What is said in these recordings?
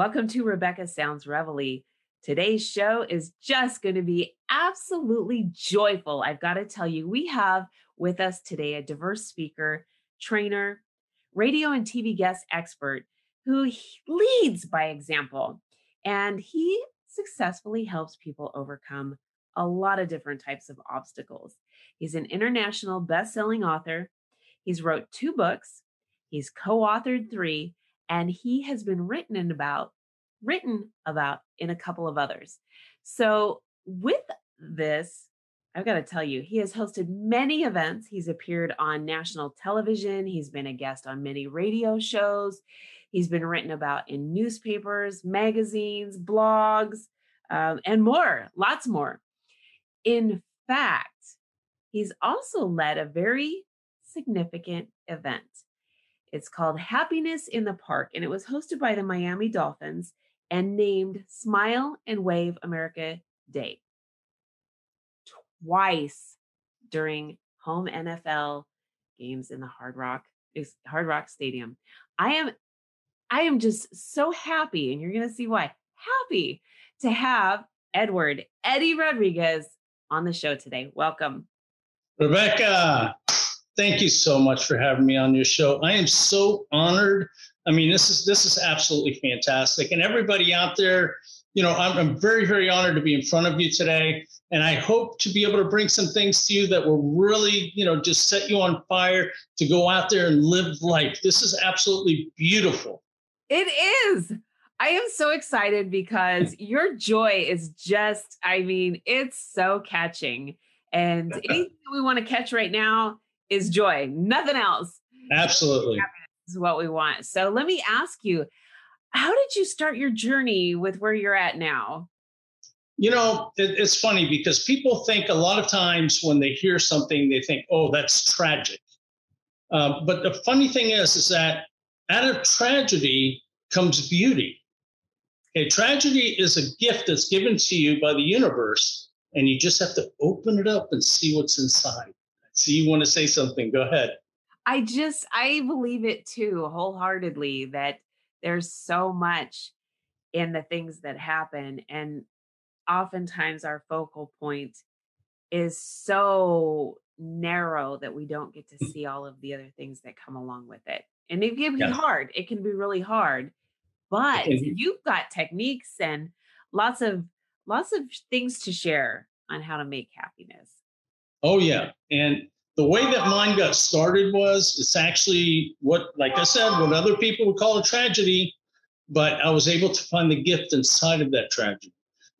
Welcome to Rebecca Sounds Reveille. Today's show is just going to be absolutely joyful. I've got to tell you, we have with us today a diverse speaker, trainer, radio and TV guest expert who leads by example. And he successfully helps people overcome a lot of different types of obstacles. He's an international best-selling author. He's wrote two books. He's co-authored three, and he has been written about written about in a couple of others. So with this, I've got to tell you, he has hosted many events. He's appeared on national television. He's been a guest on many radio shows. He's been written about in newspapers, magazines, blogs, um, and more, lots more. In fact, he's also led a very significant event. It's called Happiness in the Park, and it was hosted by the Miami Dolphins and named Smile and Wave America Day twice during home NFL games in the Hard Rock Hard Rock Stadium. I am I am just so happy and you're to see why. Happy to have Edward Eddy Rodriguez on the show today. Welcome. Rebecca, thank you so much for having me on your show. I am so honored. I mean, this is this is absolutely fantastic. And everybody out there, you know, I'm, I'm very, very honored to be in front of you today. And I hope to be able to bring some things to you that will really, you know, just set you on fire to go out there and live life. This is absolutely beautiful. It is. I am so excited because your joy is just, I mean, it's so catching. And anything we want to catch right now is joy, nothing else. Absolutely. Is what we want. So let me ask you, how did you start your journey with where you're at now? You know, it, it's funny because people think a lot of times when they hear something, they think, oh, that's tragic. Uh, but the funny thing is, is that out of tragedy comes beauty. Okay, tragedy is a gift that's given to you by the universe, and you just have to open it up and see what's inside. See, you want to say something? Go ahead. I just, I believe it too, wholeheartedly, that there's so much in the things that happen. And oftentimes our focal point is so narrow that we don't get to mm. see all of the other things that come along with it. And it can be hard. It can be really hard but you've got techniques and lots of lots of things to share on how to make happiness oh yeah. And the way that mine got started was it's actually what like i said what other people would call a tragedy but i was able to find the gift inside of that tragedy.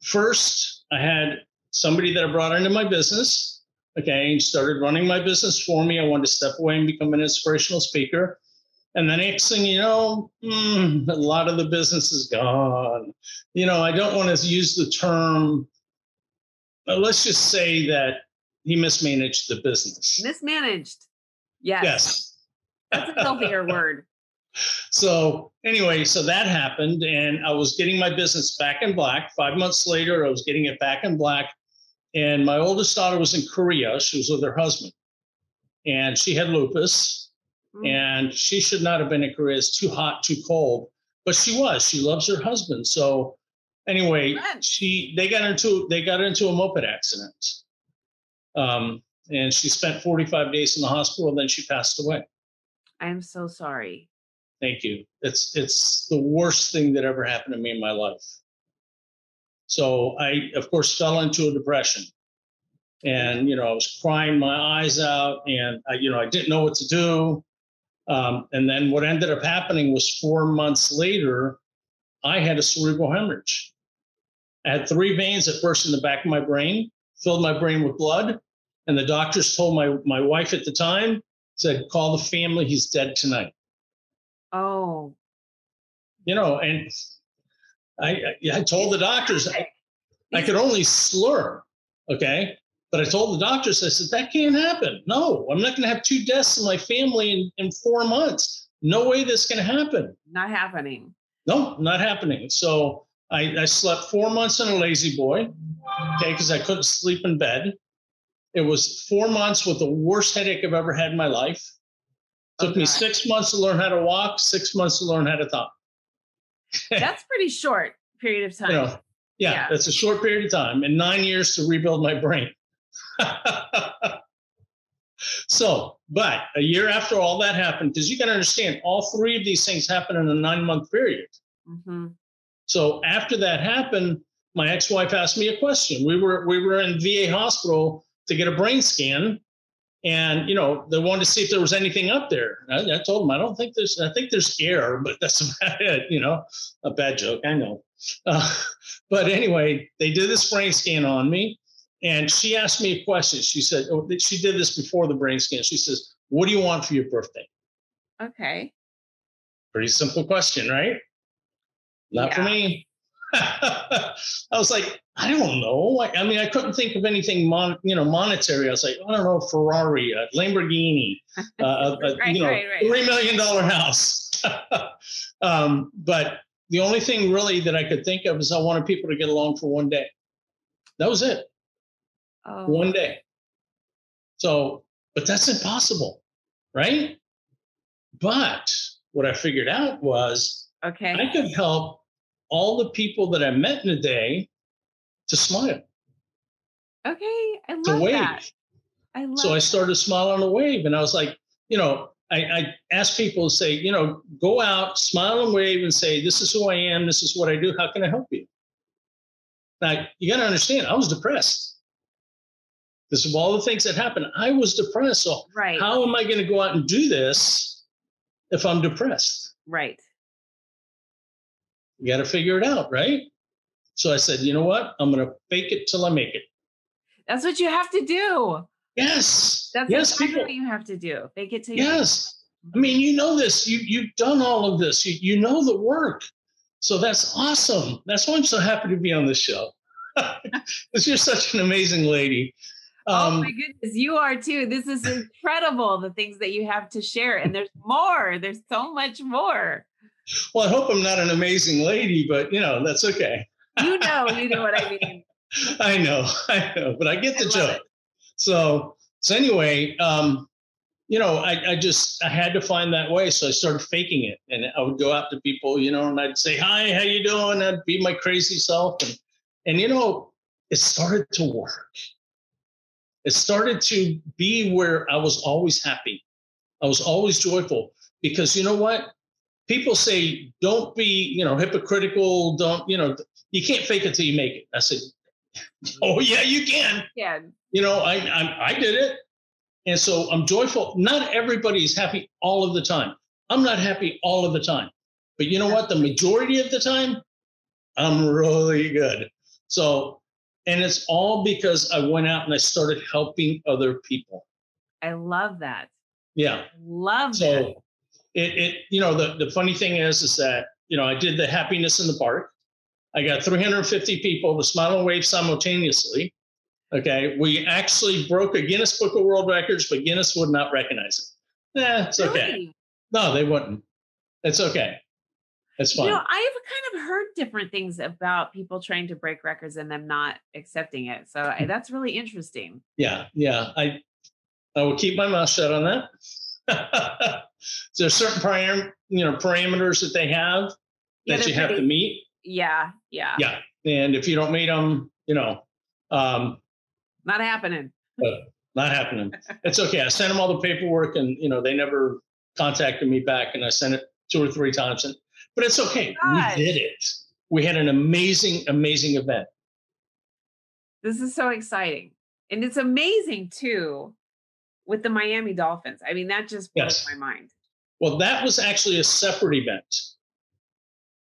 First i had somebody that i brought into my business okay and started running my business for me. I wanted to step away and become an inspirational speaker. And the next thing you know, mm, a lot of the business is gone. You know, I don't want to use the term, let's just say that he mismanaged the business. Mismanaged. Yes. Yes. That's a healthier word. So, anyway, so that happened, and I was getting my business back in black. Five months later, I was getting it back in black. And my oldest daughter was in Korea. She was with her husband, and she had lupus Mm. And she should not have been in Korea. It's too hot, too cold. But she was. She loves her husband. So anyway, she they got into they got into a moped accident. Um, and she spent 45 days in the hospital and then she passed away. I'm so sorry. Thank you. It's it's the worst thing that ever happened to me in my life. So I of course fell into a depression. And you know, I was crying my eyes out and I, you know, I didn't know what to do. Um, and then what ended up happening was four months later, I had a cerebral hemorrhage. I had three veins that burst in the back of my brain, filled my brain with blood. And the doctors told my, my wife at the time, said, call the family, he's dead tonight. Oh. You know, and I, I told the doctors I, I could only slur. Okay. But I told the doctors, I said, that can't happen. No, I'm not going to have two deaths in my family in, in four months. No way this can happen. Not happening. No, not happening. So I, I slept four months in a La-Z-Boy, okay, because I couldn't sleep in bed. It was four months with the worst headache I've ever had in my life. It took okay. me six months to learn how to walk, six months to learn how to talk. That's pretty short period of time. You know, yeah, yeah, that's a short period of time and nine years to rebuild my brain. so, but a year after all that happened, because you got to understand, all three of these things happen in a nine month period. Mm-hmm. So after that happened, my ex-wife asked me a question. We were we were in VA hospital to get a brain scan, and you know they wanted to see if there was anything up there. I, I, told them I don't think there's. I think there's air, but that's about it. You know, a bad joke. I know. Uh, but anyway, they did this brain scan on me, and she asked me a question. She said oh, she did this before the brain scan. She says, "What do you want for your birthday?" Okay. Pretty simple question, right? Not yeah. for me. I was like, I don't know. I, I, mean, I couldn't think of anything, mon, you know, monetary. I was like, I don't know, Ferrari, Lamborghini, uh, right, you know, right, right. three million dollar house. um, but the only thing really that I could think of is I wanted people to get along for one day. That was it. Oh. One day. So, but that's impossible, right? But what I figured out was okay, I could help all the people that I met in a day to smile. Okay, I love to wave. that. I love so I started smiling a wave, and I was like, you know, I, I asked people to say, you know, go out, smile and wave, and say, "This is who I am. This is what I do. How can I help you?" Now you got to understand, I was depressed. This of all the things that happened. I was depressed. So right. how am I going to go out and do this if I'm depressed? Right. You got to figure it out, right? So I said, you know what? I'm going to fake it till I make it. That's what you have to do. Yes. That's yes, exactly people. what you have to do. Fake it till you Yes. I mean, you know this. You you've done all of this. You you know the work. So that's awesome. That's why I'm so happy to be on this show. Because you're such an amazing lady. Oh um, oh my goodness, you are too. This is incredible. the things that you have to share, and there's more. There's so much more well, I hope I'm not an amazing lady, but you know, that's okay. you know, you know what I mean. I know, I know, but I get the I joke. It. So, so anyway, um, you know, I, I just I had to find that way, so I started faking it, and I would go out to people, you know, and I'd say, "Hi, how you doing?" I'd be my crazy self, and and you know, it started to work. It started to be where I was always happy. I was always joyful because you know what? People say don't be you know hypocritical don't you know you can't fake it till you make it. I said oh yeah you can. Yeah you know I, I i did it. And so i'm joyful. Not everybody is happy all of the time. I'm not happy all of the time. But you know what? The majority of the time i'm really good. So and it's all because i went out and i started helping other people. I love that. Yeah. Love so, that it, it you know the, the funny thing is is that you know i did the happiness in the park. I got 350 people to smile and wave simultaneously. Okay we actually broke a guinness book of world records but guinness would not recognize it. Eh, it's okay. Really? no they wouldn't. It's okay. It's fine. you know i've kind of heard different things about people trying to break records and them not accepting it so I, that's really interesting. Yeah yeah i i will keep my mouth shut on that there's certain param- you know parameters that they have yeah, that you pretty, have to meet. Yeah, yeah, yeah. And if you don't meet them, you know, um, not happening. not happening. it's okay. I sent them all the paperwork, and you know they never contacted me back, and I sent it two or three times, and but it's okay. Gosh. We did it. We had an amazing, amazing event. This is so exciting. And it's amazing too with the Miami Dolphins. I mean, that just blows yes. my mind. Well, that was actually a separate event.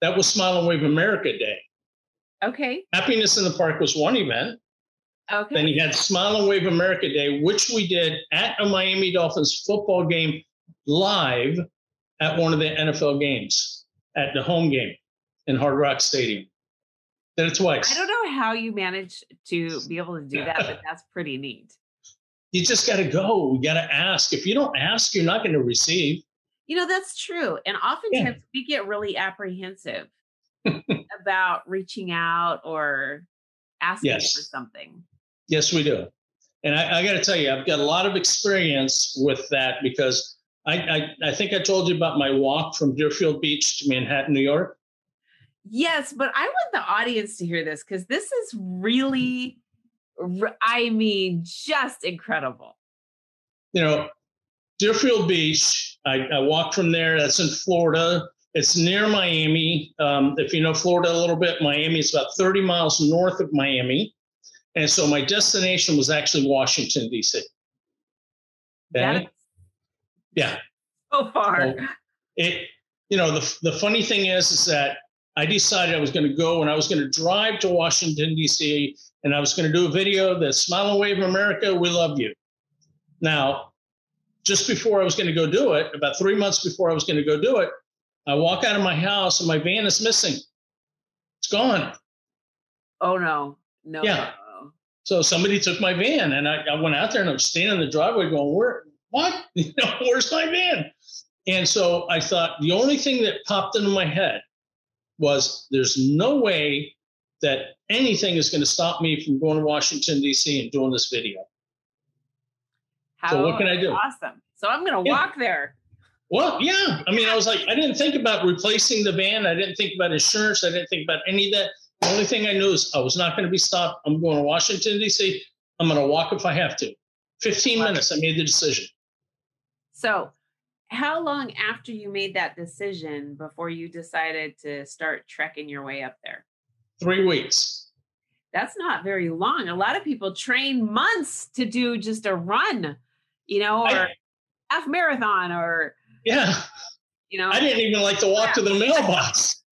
That was Smile and Wave America Day. Okay. Happiness in the Park was one event. Okay. Then you had Smile and Wave America Day, which we did at a Miami Dolphins football game live at one of the NFL games at the home game in Hard Rock Stadium. Did it twice. I don't know how you managed to be able to do that, but that's pretty neat you just got to go. You got to ask. If you don't ask, you're not going to receive. You know, that's true. And oftentimes yeah. we get really apprehensive about reaching out or asking yes. for something. Yes, we do. And I, I got to tell you, I've got a lot of experience with that because I, I, I think I told you about my walk from Deerfield Beach to Manhattan, New York. Yes, but I want the audience to hear this because this is really, I mean, just incredible. You know, Deerfield Beach, I, I walked from there. That's in Florida. It's near Miami. Um, if you know Florida a little bit, Miami is about 30 miles north of Miami. And so my destination was actually Washington, D.C. Okay? Yeah. So far. So it, you know, the, the funny thing is, is that I decided I was going to go and I was going to drive to Washington, D.C., and I was going to do a video that Smile and Wave America, we love you. Now, just before I was going to go do it, about three months before I was going to go do it, I walk out of my house and my van is missing. It's gone. Oh, no. No. Yeah. So somebody took my van and I, I went out there and I was standing in the driveway going, Where, what? You know, where's my van? And so I thought the only thing that popped into my head was there's no way that anything is going to stop me from going to Washington, D.C. and doing this video. How so what can I do? Awesome. So I'm going to yeah. walk there. Well, yeah. I mean, I was like, I didn't think about replacing the van. I didn't think about insurance. I didn't think about any of that. The only thing I knew is I was not going to be stopped. I'm going to Washington, D.C. I'm going to walk if I have to. 15 minutes, I made the decision. So, how long after you made that decision before you decided to start trekking your way up there? Three weeks. That's not very long. A lot of people train months to do just a run, you know, or I, half marathon or yeah. You know, I didn't even like to walk yeah. to the mailbox.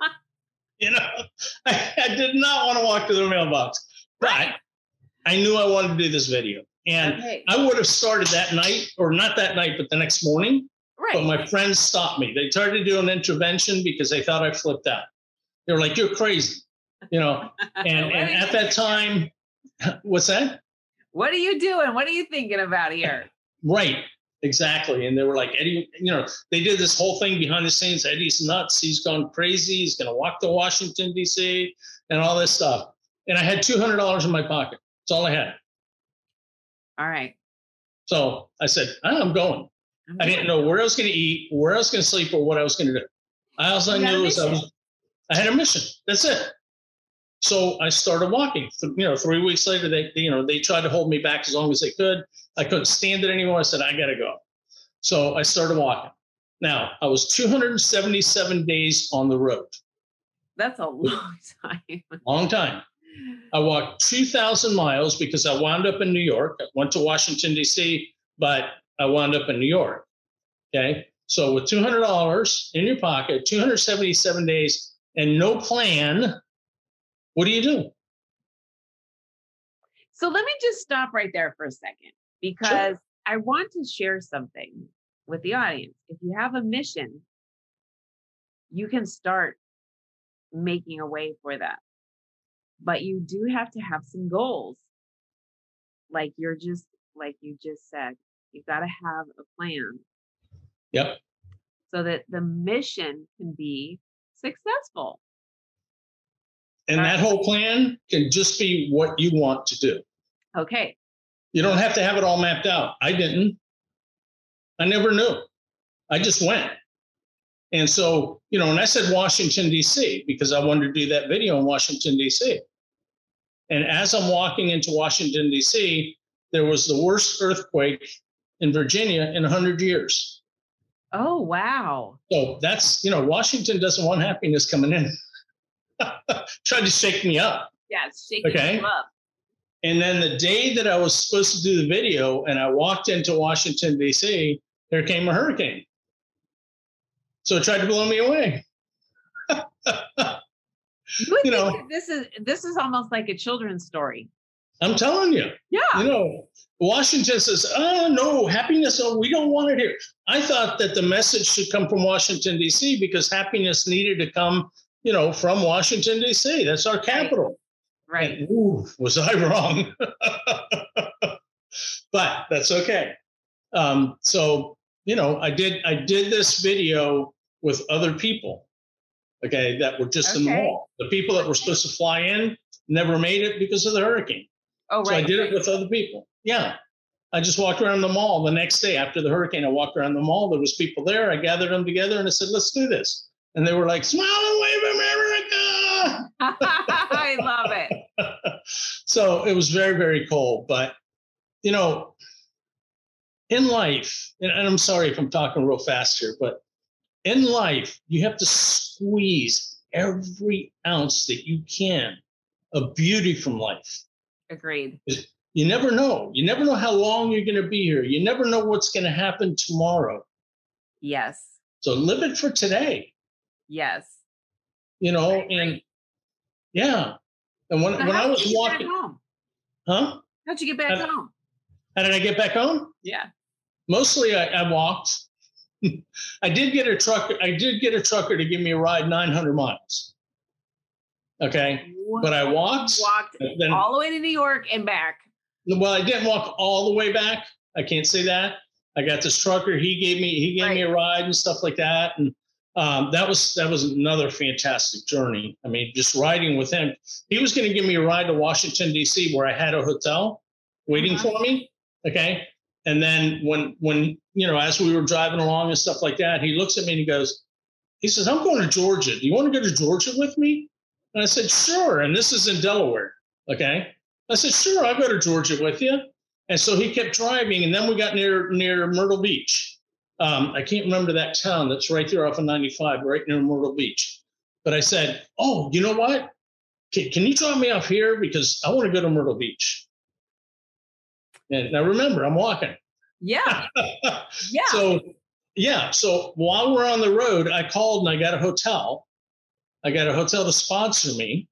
you know, I, I, did not want to walk to the mailbox, but I knew I wanted to do this video. And okay. I would have started that night, or not that night, but the next morning. Right. But my friends stopped me. They tried to do an intervention because they thought I flipped out. They were like, "You're crazy," you know. And and at that time, what's that? What are you doing? What are you thinking about here? Right. Exactly. And they were like, Eddy, you know, they did this whole thing behind the scenes. Eddy's nuts. He's gone crazy. He's going to walk to Washington, D.C., and all this stuff. And I had $200 in my pocket. That's all I had. All right. So I said, ah, I'm going. I'm I didn't know where I was going to eat, where I was going to sleep, or what I was going to do. All I knew was I was, I had a mission. That's it. So I started walking. You know, three weeks later, they, you know, they tried to hold me back as long as they could. I couldn't stand it anymore. I said, I got to go. So I started walking. Now, I was 277 days on the road. That's a long time. long time. I walked 2,000 miles because I wound up in New York. I went to Washington, D.C., but I wound up in New York. Okay. So with $200 in your pocket, 277 days, and no plan, what do you do? So let me just stop right there for a second because sure. I want to share something with the audience. If you have a mission, you can start making a way for that. But you do have to have some goals. Like you're just, like you just said, you've got to have a plan. Yep. So that the mission can be successful. And that whole plan can just be what you want to do. Okay. You don't have to have it all mapped out. I didn't. I never knew. I just went. And so, you know, and I said Washington, D.C., because I wanted to do that video in Washington, D.C. And as I'm walking into Washington, D.C., there was the worst earthquake in Virginia in 100 years. Oh, wow. So that's, you know, Washington doesn't want happiness coming in. Tried to shake me up. Yeah, shake okay? up. And then the day that I was supposed to do the video and I walked into Washington, D.C., there came a hurricane. So it tried to blow me away. you know, this is this is almost like a children's story. I'm telling you. Yeah. You know, Washington says, oh, no, happiness, oh, we don't want it here. I thought that the message should come from Washington, D.C., because happiness needed to come, you know, from Washington, D.C. That's our capital. Right. And, ooh, was I wrong? but that's okay. Um, so you know, I did I did this video with other people, okay, that were just okay. in the mall. The people that were supposed to fly in never made it because of the hurricane. Oh, right. So I did it with other people. Yeah. I just walked around the mall the next day after the hurricane. I walked around the mall. There was people there. I gathered them together and I said, "Let's do this." And they were like, "Smile and wave, America. I love it. so it was very, very cold. But, you know, in life, and I'm sorry if I'm talking real fast here, but in life, you have to squeeze every ounce that you can of beauty from life. Agreed. You never know. You never know how long you're going to be here. You never know what's going to happen tomorrow. Yes. So live it for today. Yes. You know, and yeah. And when, when I was walking, home? huh? How'd you get back how, home? How did I get back home? Yeah. Mostly I, I walked. I did get a trucker. I did get a trucker to give me a ride 900 miles. Okay, but I walked. Walked then, all the way to New York and back. Well, I didn't walk all the way back. I can't say that. I got this trucker. He gave me he gave right. me a ride and stuff like that, and um, that was that was another fantastic journey. I mean, just riding with him. He was going to give me a ride to Washington D.C., where I had a hotel waiting uh-huh. for me. Okay, and then when when you know as we were driving along and stuff like that, he looks at me and he goes, he says, "I'm going to Georgia. Do you want to go to Georgia with me?" And I said, "Sure." And this is in Delaware. Okay, I said, "Sure, I'll go to Georgia with you." And so he kept driving, and then we got near near Myrtle Beach. Um, I can't remember that town that's right there off of 95, right near Myrtle Beach. But I said, "Oh, you know what? Can, can you drop me off here because I want to go to Myrtle Beach." And now remember, I'm walking. Yeah. yeah. So yeah. So while we're on the road, I called and I got a hotel. I got a hotel to sponsor me.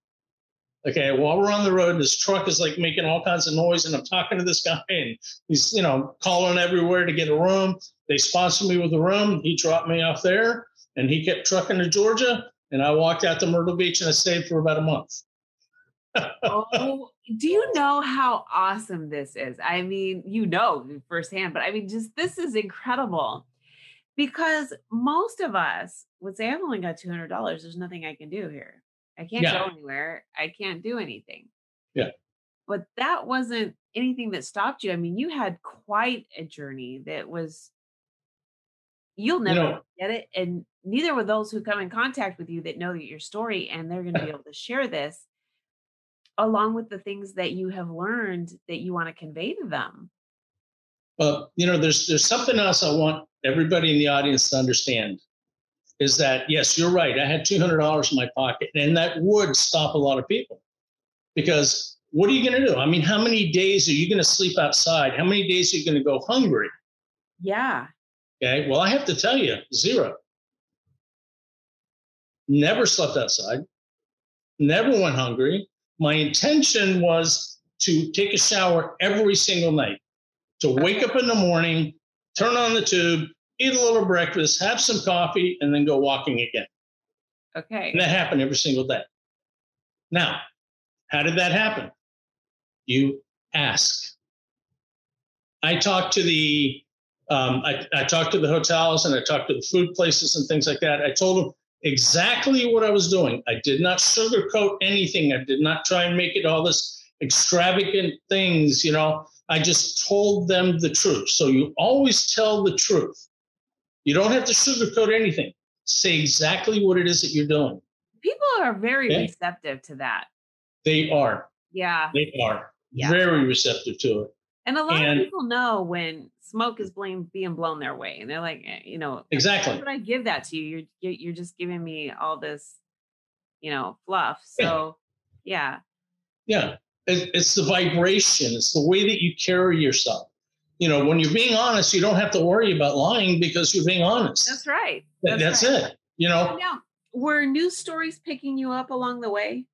Okay, while we're on the road, this truck is like making all kinds of noise, and I'm talking to this guy, and he's, you know, calling everywhere to get a room. They sponsored me with a room. He dropped me off there, and he kept trucking to Georgia, and I walked out to Myrtle Beach, and I stayed for about a month. oh, do you know how awesome this is? I mean, you know firsthand, but I mean, just this is incredible because most of us would say, I've only got $200. There's nothing I can do here. I can't yeah. go anywhere. I can't do anything. Yeah. But that wasn't anything that stopped you. I mean, you had quite a journey that was, you'll never you know, get it. And neither will those who come in contact with you that know your story and they're going to be able to share this along with the things that you have learned that you want to convey to them. Well, you know, there's there's something else I want everybody in the audience to understand is that yes, you're right. I had two hundred dollars in my pocket, and that would stop a lot of people because what are you going to do? I mean, how many days are you going to sleep outside? How many days are you going to go hungry? Yeah. Okay. Well, I have to tell you, zero. Never slept outside. Never went hungry. My intention was to take a shower every single night, to wake up in the morning, turn on the tube, eat a little breakfast, have some coffee, and then go walking again. Okay. And that happened every single day. Now, how did that happen? You ask. I talked to the um, I, I, talked to the hotels and I talked to the food places and things like that. I told them exactly what I was doing. I did not sugarcoat anything. I did not try and make it all this extravagant things, you know. I just told them the truth. So you always tell the truth. You don't have to sugarcoat anything. Say exactly what it is that you're doing. People are very okay? receptive to that. They are. Yeah. They are yeah. very receptive to it. And a lot and, of people know when smoke is blame, being blown their way, and they're like, eh, you know, exactly. Would I give that to you? You're you're just giving me all this, you know, fluff. So, yeah. Yeah, yeah. it's the vibration. It's the way that you carry yourself you know, when you're being honest, you don't have to worry about lying because you're being honest. That's right. That's, that's right. it. You know. Now, were news stories picking you up along the way?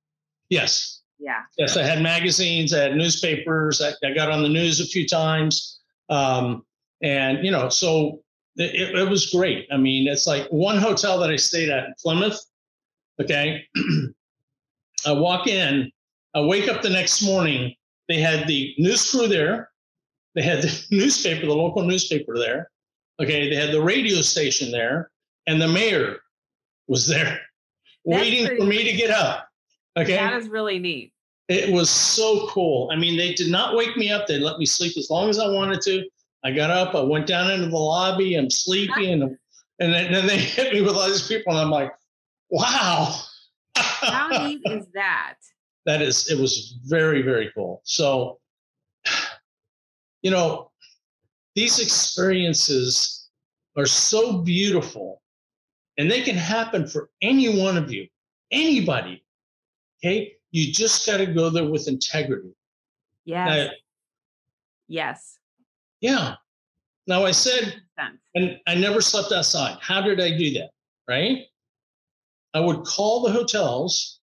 Yes. Yeah. Yes, I had magazines, I had newspapers, I, I got on the news a few times, um, and you know, so it, it was great. I mean, it's like one hotel that I stayed at in Plymouth. Okay, I walk in, I wake up the next morning. They had the news crew there they had the newspaper, the local newspaper there. Okay, they had the radio station there, and the mayor was there That's waiting for me to get up. Okay. That is really neat. It was so cool. I mean, they did not wake me up. They let me sleep as long as I wanted to. I got up, I went down into the lobby, I'm sleepy, and and then, then they hit me with all these people, and I'm like, wow. How neat is that? That is, it was very, very cool. So, you know, these experiences are so beautiful and they can happen for any one of you, anybody. Okay. You just got to go there with integrity. Yes. yes. Yeah. Now I said, and I never slept outside. How did I do that? Right. I would call the hotels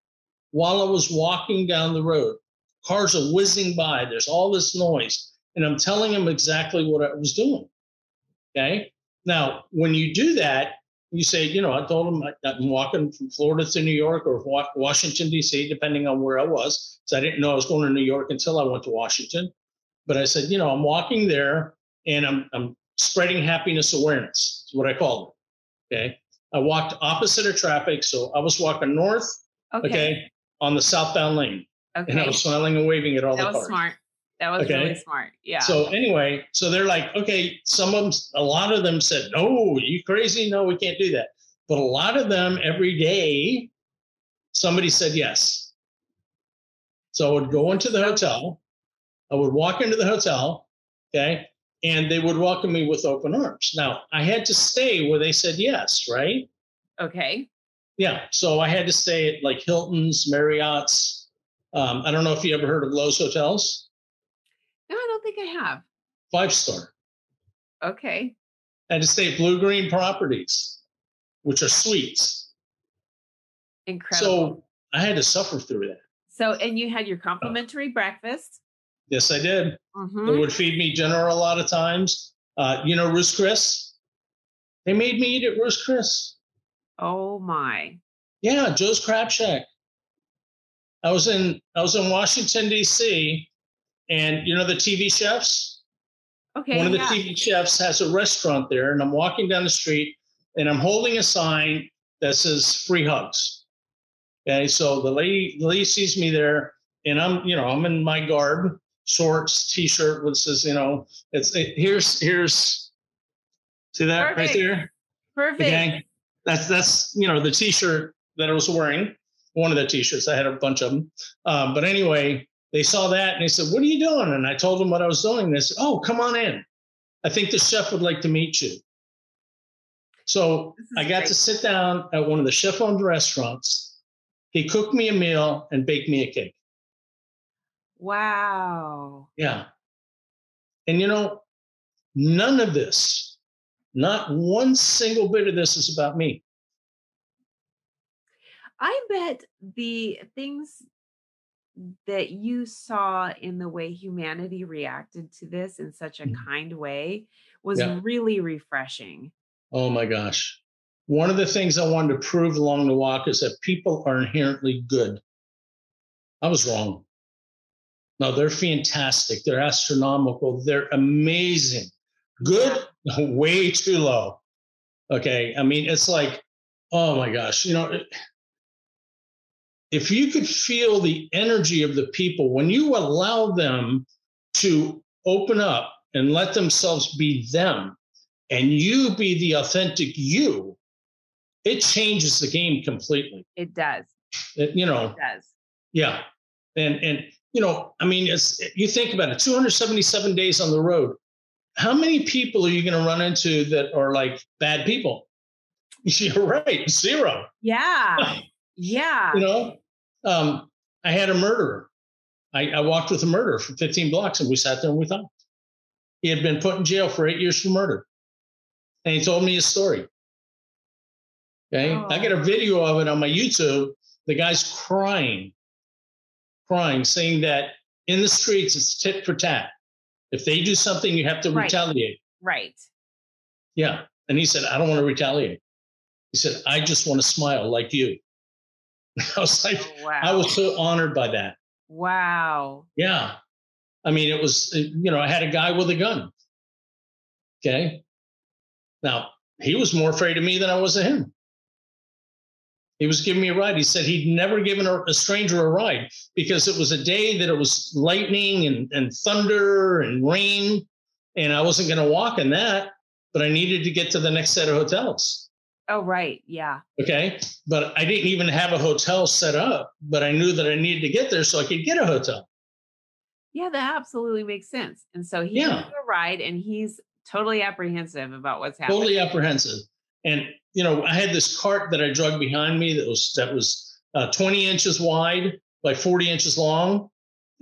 while I was walking down the road. Cars are whizzing by. There's all this noise. And I'm telling them exactly what I was doing. Okay. Now, when you do that, you say, you know, I told them I'm walking from Florida to New York or Washington, D.C., depending on where I was. So I didn't know I was going to New York until I went to Washington. But I said, you know, I'm walking there and I'm, I'm spreading happiness awareness. Is what I called it. Okay. I walked opposite of traffic. So I was walking north, okay, okay on the southbound lane. Okay. And I was smiling and waving at all that the cars. That was smart. That was okay? really smart. Yeah. So anyway, so they're like, okay, some of them, a lot of them said, no, you crazy? No, we can't do that. But a lot of them every day, somebody said yes. So I would go into the hotel. I would walk into the hotel. Okay. And they would welcome me with open arms. Now I had to stay where they said yes, right? Okay. Yeah. So I had to stay at like Hilton's, Marriott's. Um, I don't know if you ever heard of Loews Hotels. Don't think I have. Five star. Okay. Had to stay Bluegreen Properties, which are suites. Incredible. So I had to suffer through that. So, and you had your complimentary uh, breakfast. Yes, I did. Mm-hmm. They would feed me dinner a lot of times. Uh, you know, Ruth's Chris. They made me eat at Ruth's Chris. Oh my. Yeah, Joe's Crab Shack. I was in I was in Washington D.C. and you know the TV chefs. Okay. One of the yeah. TV chefs has a restaurant there, and I'm walking down the street and I'm holding a sign that says "free hugs." Okay, so the lady the lady sees me there, and I'm you know I'm in my garb, shorts, t-shirt, which says you know it's it, here's here's see that Perfect. right there. Perfect. Okay? That's that's you know the T-shirt that I was wearing. One of the T-shirts. I had a bunch of them. Um, but anyway, they saw that and they said, "What are you doing?" And I told them what I was doing. And they said, "Oh, come on in. I think the chef would like to meet you." So I got great. to sit down at one of the chef-owned restaurants. He cooked me a meal and baked me a cake. Wow. Yeah. And you know, none of this not one single bit of this is about me. I bet the things that you saw in the way humanity reacted to this in such a mm-hmm. kind way was yeah. really refreshing. Oh my gosh. One of the things I wanted to prove along the walk is that people are inherently good. I was wrong. No, they're fantastic. They're astronomical. They're amazing. Good, way too low. Okay. I mean, it's like, oh my gosh, you know, if you could feel the energy of the people when you allow them to open up and let themselves be them and you be the authentic you, it changes the game completely. It does. It, you know, it does. Yeah. And, and, you know, I mean, it's, you think about it 277 days on the road how many people are you going to run into that are like bad people? You're right, zero. Yeah, yeah. you know, um, I had a murderer. I, I, walked with a murderer for 15 blocks, and we sat there and we talked. He had been put in jail for eight years for murder, and he told me his story. Okay, oh. I got a video of it on my YouTube. The guy's crying, crying, saying that in the streets it's tit for tat. If they do something, you have to right. retaliate. Right. Yeah. And he said, I don't want to retaliate. He said, I just want to smile like you. I was like, oh, wow. I was so honored by that. Wow. Yeah. I mean, it was, you know, I had a guy with a gun. Okay. Now, he was more afraid of me than I was of him. He was giving me a ride. He said he'd never given a, a, stranger a ride because it was a day that it was lightning and, and thunder and rain. And I wasn't going to walk in that, but I needed to get to the next set of hotels. Oh, right. Yeah. Okay. But I didn't even have a hotel set up, but I knew that I needed to get there so I could get a hotel. Yeah, that absolutely makes sense. And so he yeah. a ride and he's totally apprehensive about what's happening. Totally apprehensive. And you know, I had this cart that I drug behind me that was that was uh, 20 inches wide by 40 inches long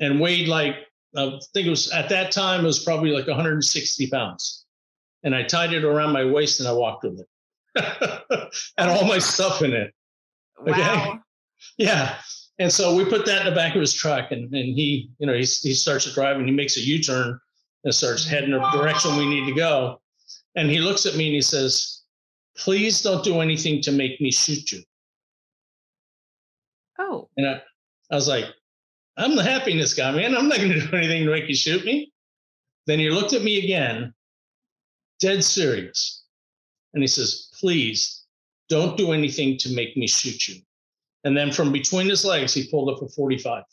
and weighed like I think it was at that time it was probably like 160 pounds. And I tied it around my waist and I walked with it. and all my stuff in it. Okay. Wow. Yeah. And so we put that in the back of his truck and, and he, you know, he, he starts to drive and he makes a U-turn and starts heading the direction we need to go. And he looks at me and he says, please don't do anything to make me shoot you. Oh. And I, I was like, I'm the happiness guy, man. I'm not going to do anything to make you shoot me. Then he looked at me again, dead serious. And he says, please don't do anything to make me shoot you. And then from between his legs, he pulled up a 45.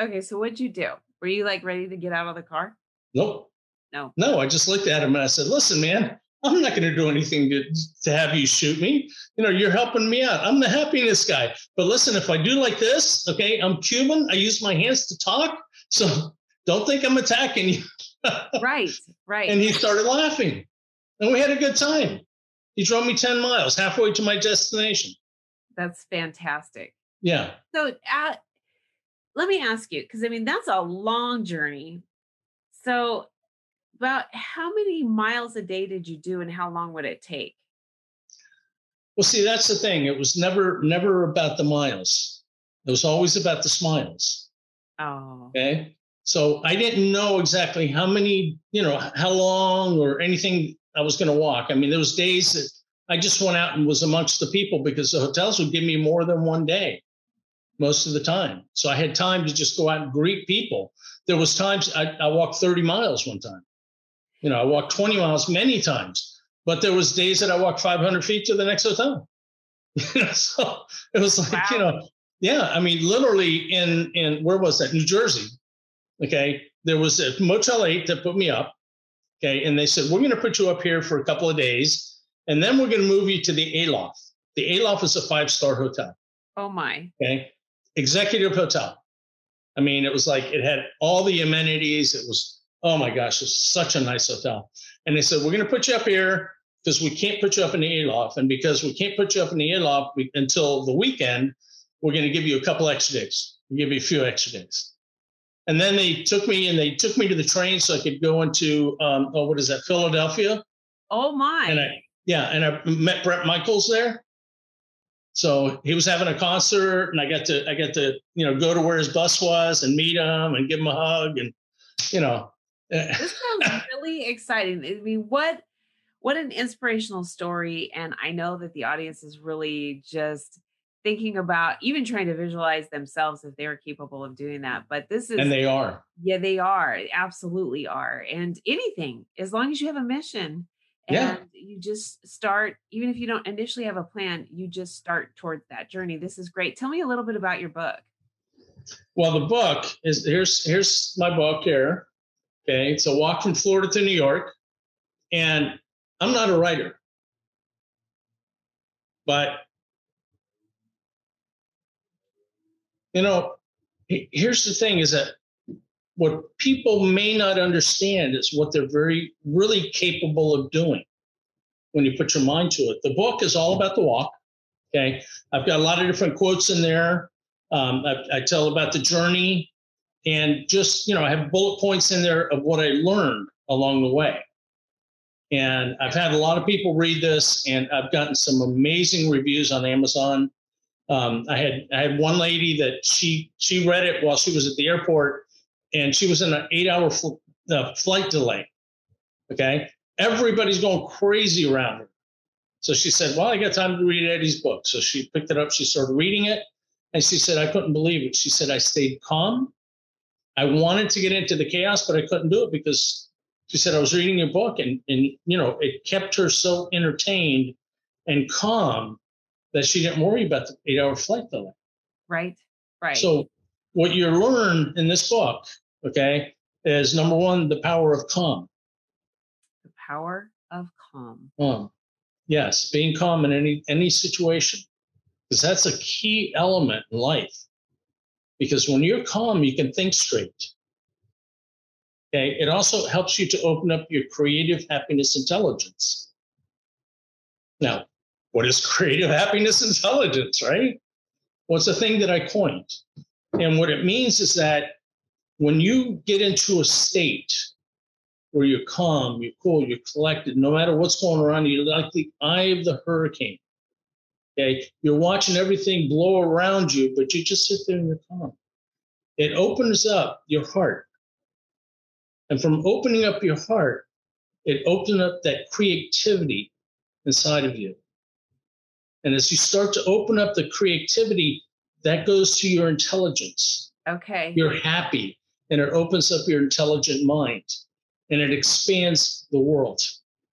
Okay. So what'd you do? Were you like ready to get out of the car? Nope. No. No, I just looked at him and I said, listen, man, I'm not going to do anything to, to have you shoot me. You know, you're helping me out. I'm the happiness guy. But listen, if I do like this, okay, I'm Cuban. I use my hands to talk. So don't think I'm attacking you. right, right. And he started laughing. And we had a good time. He drove me 10 miles, halfway to my destination. That's fantastic. Yeah. So uh, let me ask you, because I mean, that's a long journey. So about how many miles a day did you do and how long would it take? Well, see, that's the thing. It was never, never about the miles. It was always about the smiles. Oh. Okay. So I didn't know exactly how many, you know, how long or anything I was going to walk. I mean, there was days that I just went out and was amongst the people because the hotels would give me more than one day most of the time. So I had time to just go out and greet people. There was times I, I walked 30 miles one time. You know, I walked 20 miles many times, but there was days that I walked 500 feet to the next hotel. so it was like, wow. you know, yeah, I mean, literally in, in, where was that? New Jersey. Okay. There was a Motel 8 that put me up. Okay. And they said, we're going to put you up here for a couple of days, and then we're going to move you to the Aloft. The Aloft is a five star hotel. Oh, my. Okay. Executive hotel. I mean, it was like it had all the amenities. It was Oh my gosh, it's such a nice hotel. And they said, We're going to put you up here because we can't put you up in the aloft. And because we can't put you up in the aloft we, until the weekend, we're going to give you a couple extra days. We'll give you a few extra days. And then they took me and they took me to the train so I could go into, um, oh, what is that, Philadelphia? Oh my. And I, yeah, and I met Bret Michaels there. So he was having a concert, and I got to I got to you know go to where his bus was and meet him and give him a hug, and you know this sounds really exciting. I mean, what what an inspirational story. And I know that the audience is really just thinking about even trying to visualize themselves if they're capable of doing that. But this is and they are. Yeah, they are. Absolutely are. And anything, as long as you have a mission and yeah. you just start, even if you don't initially have a plan, you just start towards that journey. This is great. Tell me a little bit about your book. Well, the book is here's here's my book here. Okay. It's a walk from Florida to New York. And I'm not a writer. But, you know, here's the thing is that what people may not understand is what they're very, really capable of doing when you put your mind to it. The book is all about the walk. Okay. I've got a lot of different quotes in there. Um, I, I, tell about the journey and just you know i have bullet points in there of what i learned along the way and i've had a lot of people read this and i've gotten some amazing reviews on amazon um, i had i had one lady that she she read it while she was at the airport and she was in an eight hour fl- uh, flight delay okay? Everybody's going crazy around her. So she said well i got time to read eddy's book. So she picked it up she started reading it and she said i couldn't believe it. She said i stayed calm. I wanted to get into the chaos, but I couldn't do it because she said I was reading your book and, and you know, it kept her so entertained and calm that she didn't worry about the eight hour flight delay. Right. Right. So what you learn in this book, okay, is number one, the power of calm. The power of calm. Um, Yes, being calm in any any situation, because that's a key element in life. Because when you're calm, you can think straight. Okay. It also helps you to open up your creative happiness intelligence. Now, what is creative happiness intelligence, right? Well, it's a thing that I coined. And what it means is that when you get into a state where you're calm, you're cool, you're collected, no matter what's going around, you're like the eye of the hurricane. Okay. You're watching everything blow around you, but you just sit there and you're calm. It opens up your heart. And from opening up your heart, it opens up that creativity inside of you. And as you start to open up the creativity, that goes to your intelligence. Okay. You're happy and it opens up your intelligent mind and it expands the world,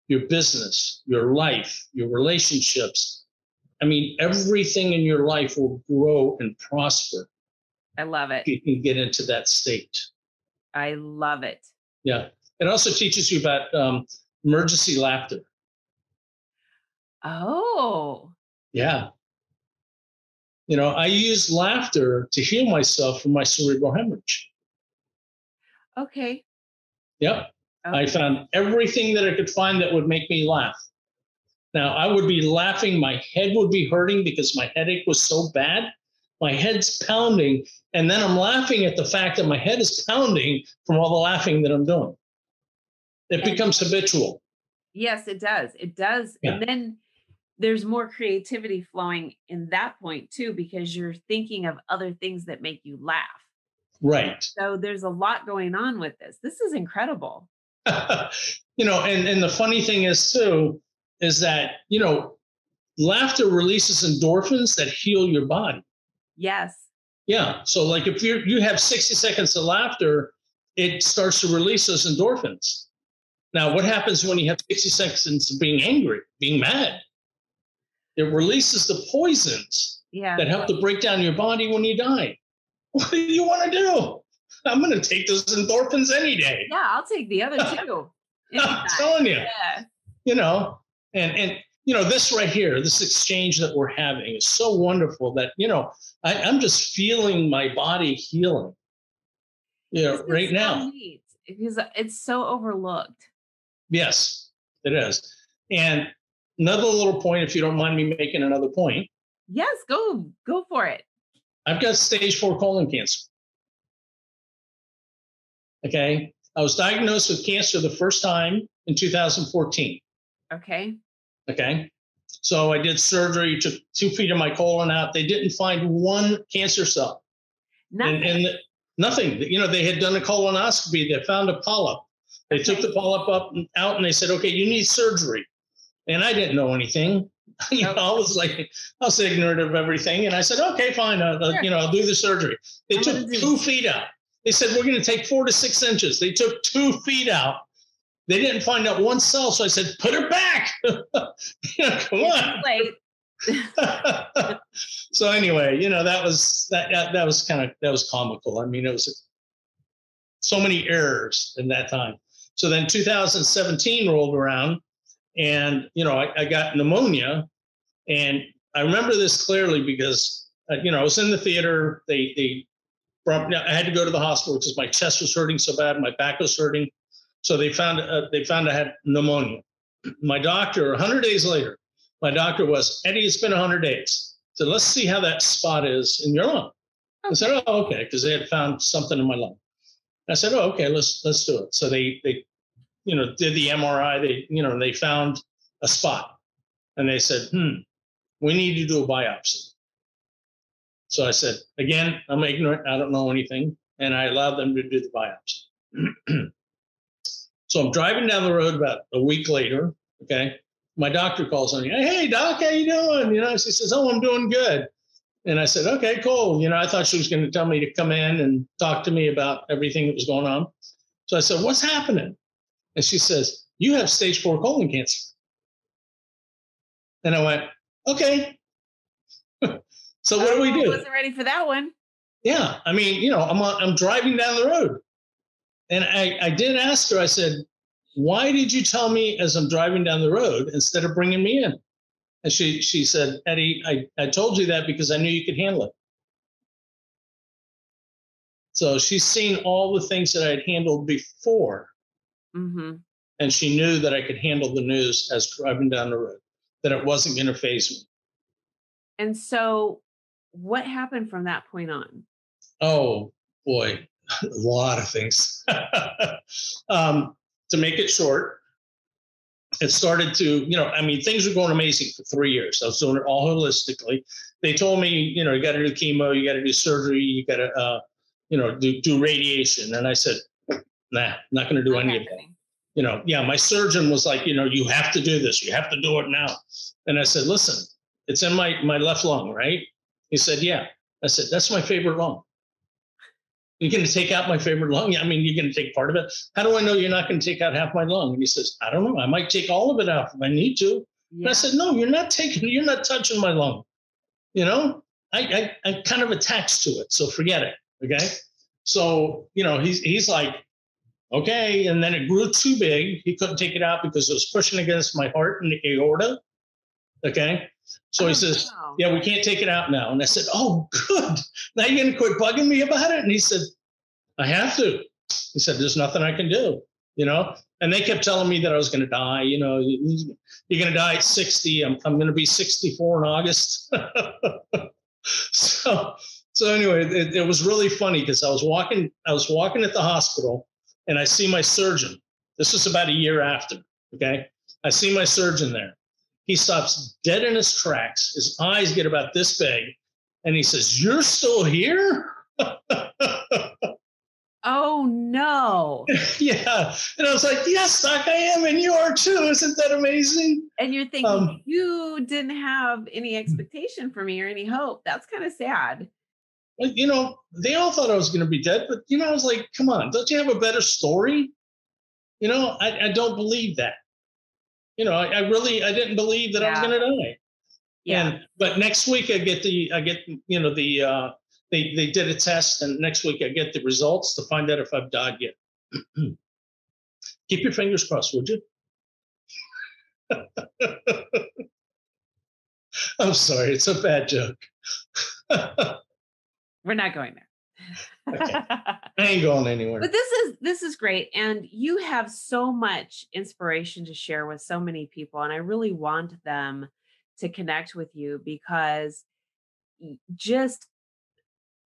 your business, your life, your relationships. I mean, everything in your life will grow and prosper. I love it. You can get into that state. I love it. Yeah. It also teaches you about um, emergency laughter. Oh. Yeah. You know, I use laughter to heal myself from my cerebral hemorrhage. Okay. Yep. okay. I found everything that I could find that would make me laugh. Now, I would be laughing, my head would be hurting because my headache was so bad. My head's pounding, and then I'm laughing at the fact that my head is pounding from all the laughing that I'm doing. It and becomes habitual. Yes, it does. It does. Yeah. And then there's more creativity flowing in that point too, because you're thinking of other things that make you laugh. Right. So there's a lot going on with this. This is incredible. you know, and, and the funny thing is too, is that, you know, laughter releases endorphins that heal your body. Yes. Yeah. So like if you you have 60 seconds of laughter, it starts to release those endorphins. Now, what happens when you have 60 seconds of being angry, being mad? It releases the poisons yeah. that help to break down your body when you die. What do you want to do? I'm going to take those endorphins any day. Yeah, I'll take the other two. I'm telling you. Yeah. You know, and and you know this right here, this exchange that we're having is so wonderful that you know I, am just feeling my body healing. You know, right now. Neat because it's so overlooked. Yes, it is. And another little point, if you don't mind me making another point. Yes, go go for it. I've got stage four colon cancer. Okay. I was diagnosed with cancer the first time in 2014. Okay. Okay. So I did surgery, took two feet of my colon out. They didn't find one cancer cell. Nothing. And, and nothing. You know, they had done a colonoscopy. They found a polyp. They okay. took the polyp up and out and they said, okay, you need surgery. And I didn't know anything. you know, I was like, I was ignorant of everything. And I said, okay, fine. Uh, sure. You know, I'll do the surgery. They I'm took two feet out. They said, we're going to take four to six inches. They took two feet out. They didn't find out one cell. So I said, put her back. come on. so anyway, you know, that was, that, that, that was kind of, that was comical. I mean, it was so many errors in that time. So then 2017 rolled around and, you know, I, I got pneumonia. And I remember this clearly because, uh, you know, I was in the theater. They, they brought, I had to go to the hospital because my chest was hurting so bad. My back was hurting. So they found, uh, they found I had pneumonia. My doctor, 100 days later, my doctor was, Eddy, it's been 100 days. So let's see how that spot is in your lung. I said, oh, okay, because they had found something in my lung. I said, oh, okay, let's let's do it. So they they you know, did the MRI. They, you know, they found a spot and they said, hmm, we need to do a biopsy. So I said, again, I'm ignorant. I don't know anything. And I allowed them to do the biopsy. so I'm driving down the road about a week later. Okay. My doctor calls on me. Hey, doc, how you doing? You know, she says, oh, I'm doing good. And I said, okay, cool. You know, I thought she was going to tell me to come in and talk to me about everything that was going on. So I said, what's happening? And she says, You have stage four colon cancer. And I went, Okay. so what oh, do we oh, do? I wasn't ready for that one. Yeah. I mean, you know, I'm, I'm driving down the road. And I, I did ask her, I said, Why did you tell me as I'm driving down the road instead of bringing me in? And she she said, Eddy, I, I told you that because I knew you could handle it. So she's seen all the things that I had handled before. Mm-hmm. And she knew that I could handle the news as driving down the road, that it wasn't going to phase me. And so, what happened from that point on? Oh, boy, a lot of things. um, to make it short, it started to, you know, I mean, things were going amazing for three years. I was doing it all holistically. They told me, you know, you got to do chemo, you got to do surgery, you got to, uh, you know, do, do radiation. And I said, nah, not going to do any of that. You know, yeah, my surgeon was like, you know, you have to do this. You have to do it now. And I said, listen, it's in my, my left lung, right? He said, yeah. I said, that's my favorite lung. You're going to take out my favorite lung? I mean, you're going to take part of it. How do I know you're not going to take out half my lung? And he says, I don't know. I might take all of it out if I need to. Yeah. And I said, no, you're not taking, you're not touching my lung. You know, I, I, I'm kind of attached to it. So forget it. Okay. So, you know, he's, he's like, okay. And then it grew too big. He couldn't take it out because it was pushing against my heart and the aorta. Okay. So oh, he says, wow. yeah, we can't take it out now. And I said, oh, good. Now you're going to quit bugging me about it? And he said, I have to. He said, there's nothing I can do, you know? And they kept telling me that I was going to die. You know, you're going to die at 60. I'm, I'm going to be 64 in August. so, so anyway, it, it was really funny because I was walking, I was walking at the hospital and I see my surgeon. This is about a year after. Okay. I see my surgeon there. He stops dead in his tracks. His eyes get about this big. And he says, You're still here? oh, no. yeah. And I was like, Yes, Doc, I am. And you are too. Isn't that amazing? And you're thinking, um, You didn't have any expectation for me or any hope. That's kind of sad you know, they all thought I was going to be dead, but you know, I was like, come on, don't you have a better story? You know, I, I don't believe that. You know, I, I, really, I didn't believe that yeah. I was going to die. Yeah. And, but next week I get the, I get, you know, the, uh, they, they did a test and next week I get the results to find out if I've died yet. Keep your fingers crossed, would you? I'm sorry, it's a bad joke. We're not going there. okay. I ain't going anywhere. But this is this is great, and you have so much inspiration to share with so many people, and I really want them to connect with you because just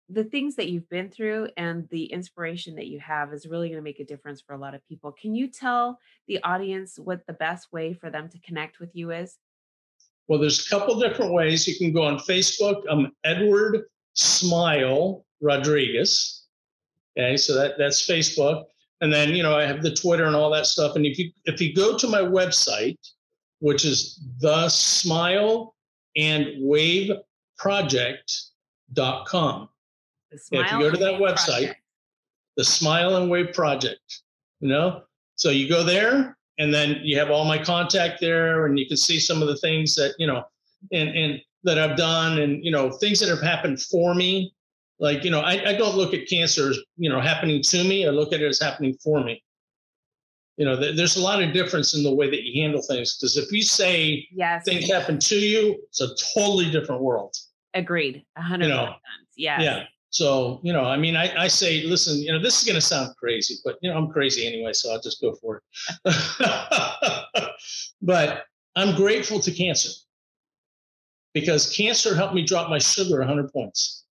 the things that you've been through and the inspiration that you have is really going to make a difference for a lot of people. Can you tell the audience what the best way for them to connect with you is? Well, there's a couple different ways. You can go on Facebook. I'm Edward Smile Rodriguez. Okay, so that that's Facebook, and then you know I have the Twitter and all that stuff. And if you if you go to my website, which is the Smile and Wave Project.com. if you go to that website, project. the Smile and Wave Project, you know, so you go there and then you have all my contact there and you can see some of the things that, you know, and, and that I've done and, you know, things that have happened for me. Like, you know, I, I don't look at cancer as, you know, happening to me. I look at it as happening for me. You know, th- there's a lot of difference in the way that you handle things. Because if you say yes. things happen to you, it's a totally different world. Agreed. A hundred percent. Yeah. Yeah. So, you know, I mean, I, I say, listen, you know, this is going to sound crazy, but, you know, I'm crazy anyway, so I'll just go for it. but I'm grateful to cancer because cancer helped me drop my sugar 100 points.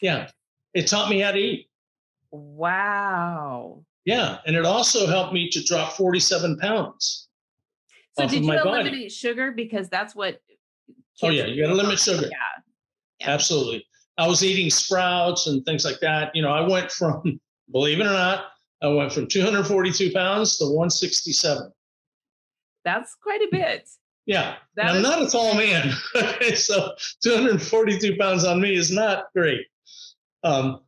Yeah, it taught me how to eat. Wow. Yeah, and it also helped me to drop 47 pounds. So did you eliminate body. sugar because that's what? Oh yeah, you got to limit sugar. Yeah. yeah. Absolutely. I was eating sprouts and things like that. You know, I went from, believe it or not, I went from 242 pounds to 167. That's quite a bit. Yeah, I'm not a tall man, so 242 pounds on me is not great. Um,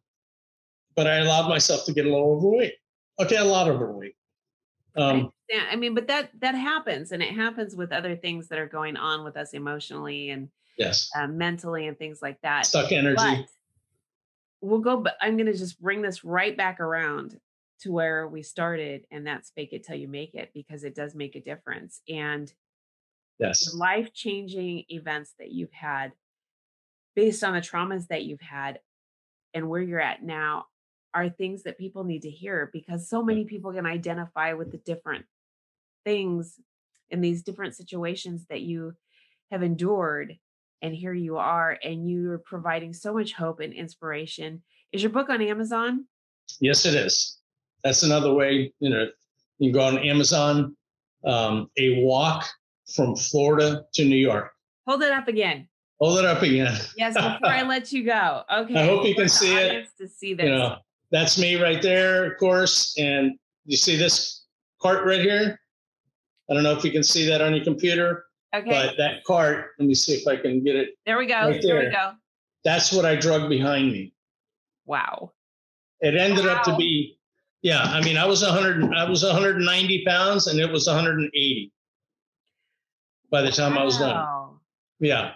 but I allowed myself to get a little overweight. Okay, a lot overweight. Um, I, I mean, but that that happens, and it happens with other things that are going on with us emotionally and yes, uh, mentally and things like that. Stuck energy. But we'll go. But I'm going to just bring this right back around to where we started, and that's fake it till you make it because it does make a difference. And Yes. Life changing events that you've had based on the traumas that you've had and where you're at now are things that people need to hear because so many people can identify with the different things in these different situations that you have endured and here you are and you're providing so much hope and inspiration. Is your book on amazon? Yes it is. That's another way you know you can go on amazon um, a walk from florida to new york hold it up again hold it up again yes before i let you go okay i hope you can see it to see this you know that's me right there, of course. And you see this cart right here? I don't know if you can see that on your computer. Okay. But that cart, let me see if I can get it. There we go. Right there. there we go. That's what I drug behind me. Wow. It ended wow. up to be, yeah. I mean, I was 100, I was 190 pounds, and it was 180 by the time wow. I was done. Yeah,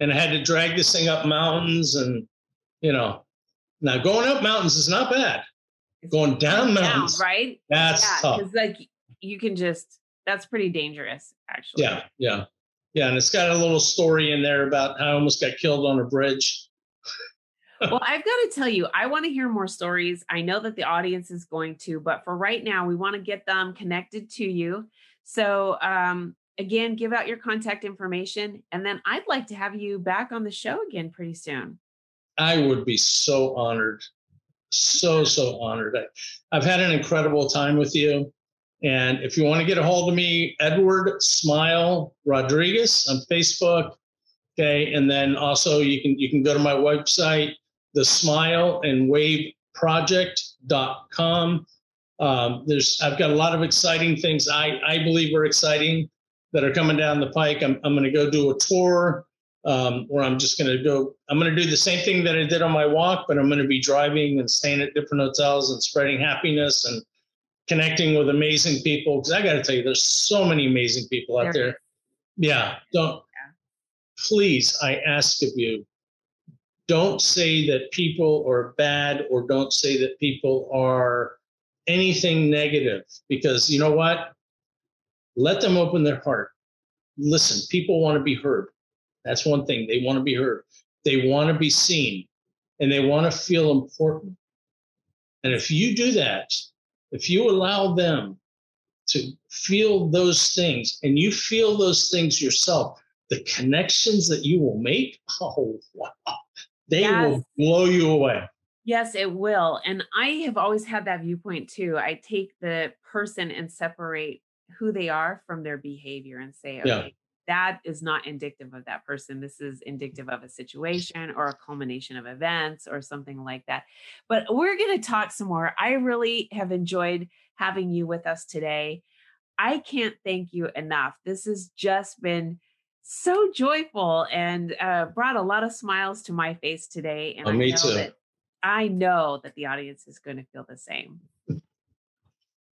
and I had to drag this thing up mountains, and you know, now, going up mountains is not bad. It's going down mountains, down, right? That's yeah, tough. like you can just that's pretty dangerous, actually. Yeah, yeah, yeah. And it's got a little story in there about how I almost got killed on a bridge. well, I've got to tell you, I want to hear more stories. I know that the audience is going to, but for right now, we want to get them connected to you. So, um, again, give out your contact information, and then I'd like to have you back on the show again pretty soon. I would be so honored, so, so honored. I, I've had an incredible time with you. And if you want to get a hold of me, Edward Smile Rodriguez on Facebook. Okay. And then also you can you can go to my website, the smile and wave project.com. Um, there's I've got a lot of exciting things I, I believe are exciting that are coming down the pike. I'm, I'm going to go do a tour um, where I'm just going to go. I'm going to do the same thing that I did on my walk, but I'm going to be driving and staying at different hotels and spreading happiness and connecting with amazing people. Because I got to tell you, there's so many amazing people out there. Yeah, don't. Please, I ask of you, don't say that people are bad or don't say that people are anything negative because you know what? Let them open their heart. Listen, people want to be heard that's one thing. They want to be heard. They want to be seen and they want to feel important. And if you do that, if you allow them to feel those things and you feel those things yourself, the connections that you will make, oh, wow, they yes. will blow you away. Yes, it will. And I have always had that viewpoint too. I take the person and separate who they are from their behavior and say, okay, yeah that is not indicative of that person. This is indicative of a situation or a culmination of events or something like that. But we're going to talk some more. I really have enjoyed having you with us today. I can't thank you enough. This has just been so joyful and uh, brought a lot of smiles to my face today. And oh, I me know too. that I know that the audience is going to feel the same.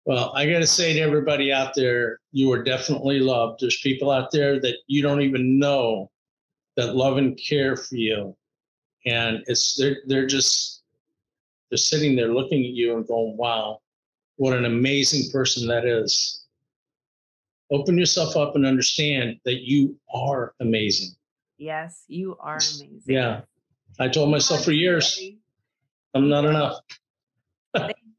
Well, I got to say to everybody out there, you are definitely loved. There's people out there that you don't even know that love and care for you, and it's they're they're just they're sitting there looking at you and going, "Wow, what an amazing person that is." Open yourself up and understand that you are amazing. Yes, you are amazing. Yeah, I told myself for years, I'm not enough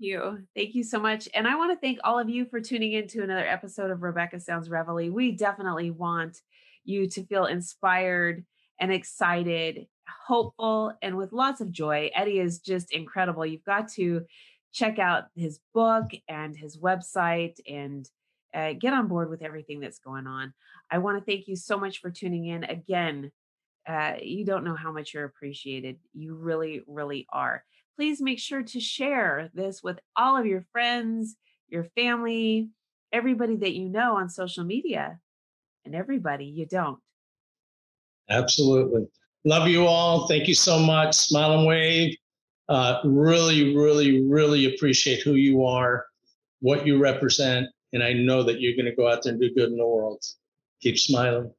you. Thank you so much. And I want to thank all of you for tuning in to another episode of Rebecca Sounds Reveille. We definitely want you to feel inspired and excited, hopeful, and with lots of joy. Eddy is just incredible. You've got to check out his book and his website and uh, get on board with everything that's going on. I want to thank you so much for tuning in. Again, uh, you don't know how much you're appreciated. You really, really are please make sure to share this with all of your friends, your family, everybody that you know on social media, and everybody you don't. Absolutely. Love you all. Thank you so much. Smile and wave. Uh, really, really, really appreciate who you are, what you represent. And I know that you're going to go out there and do good in the world. Keep smiling.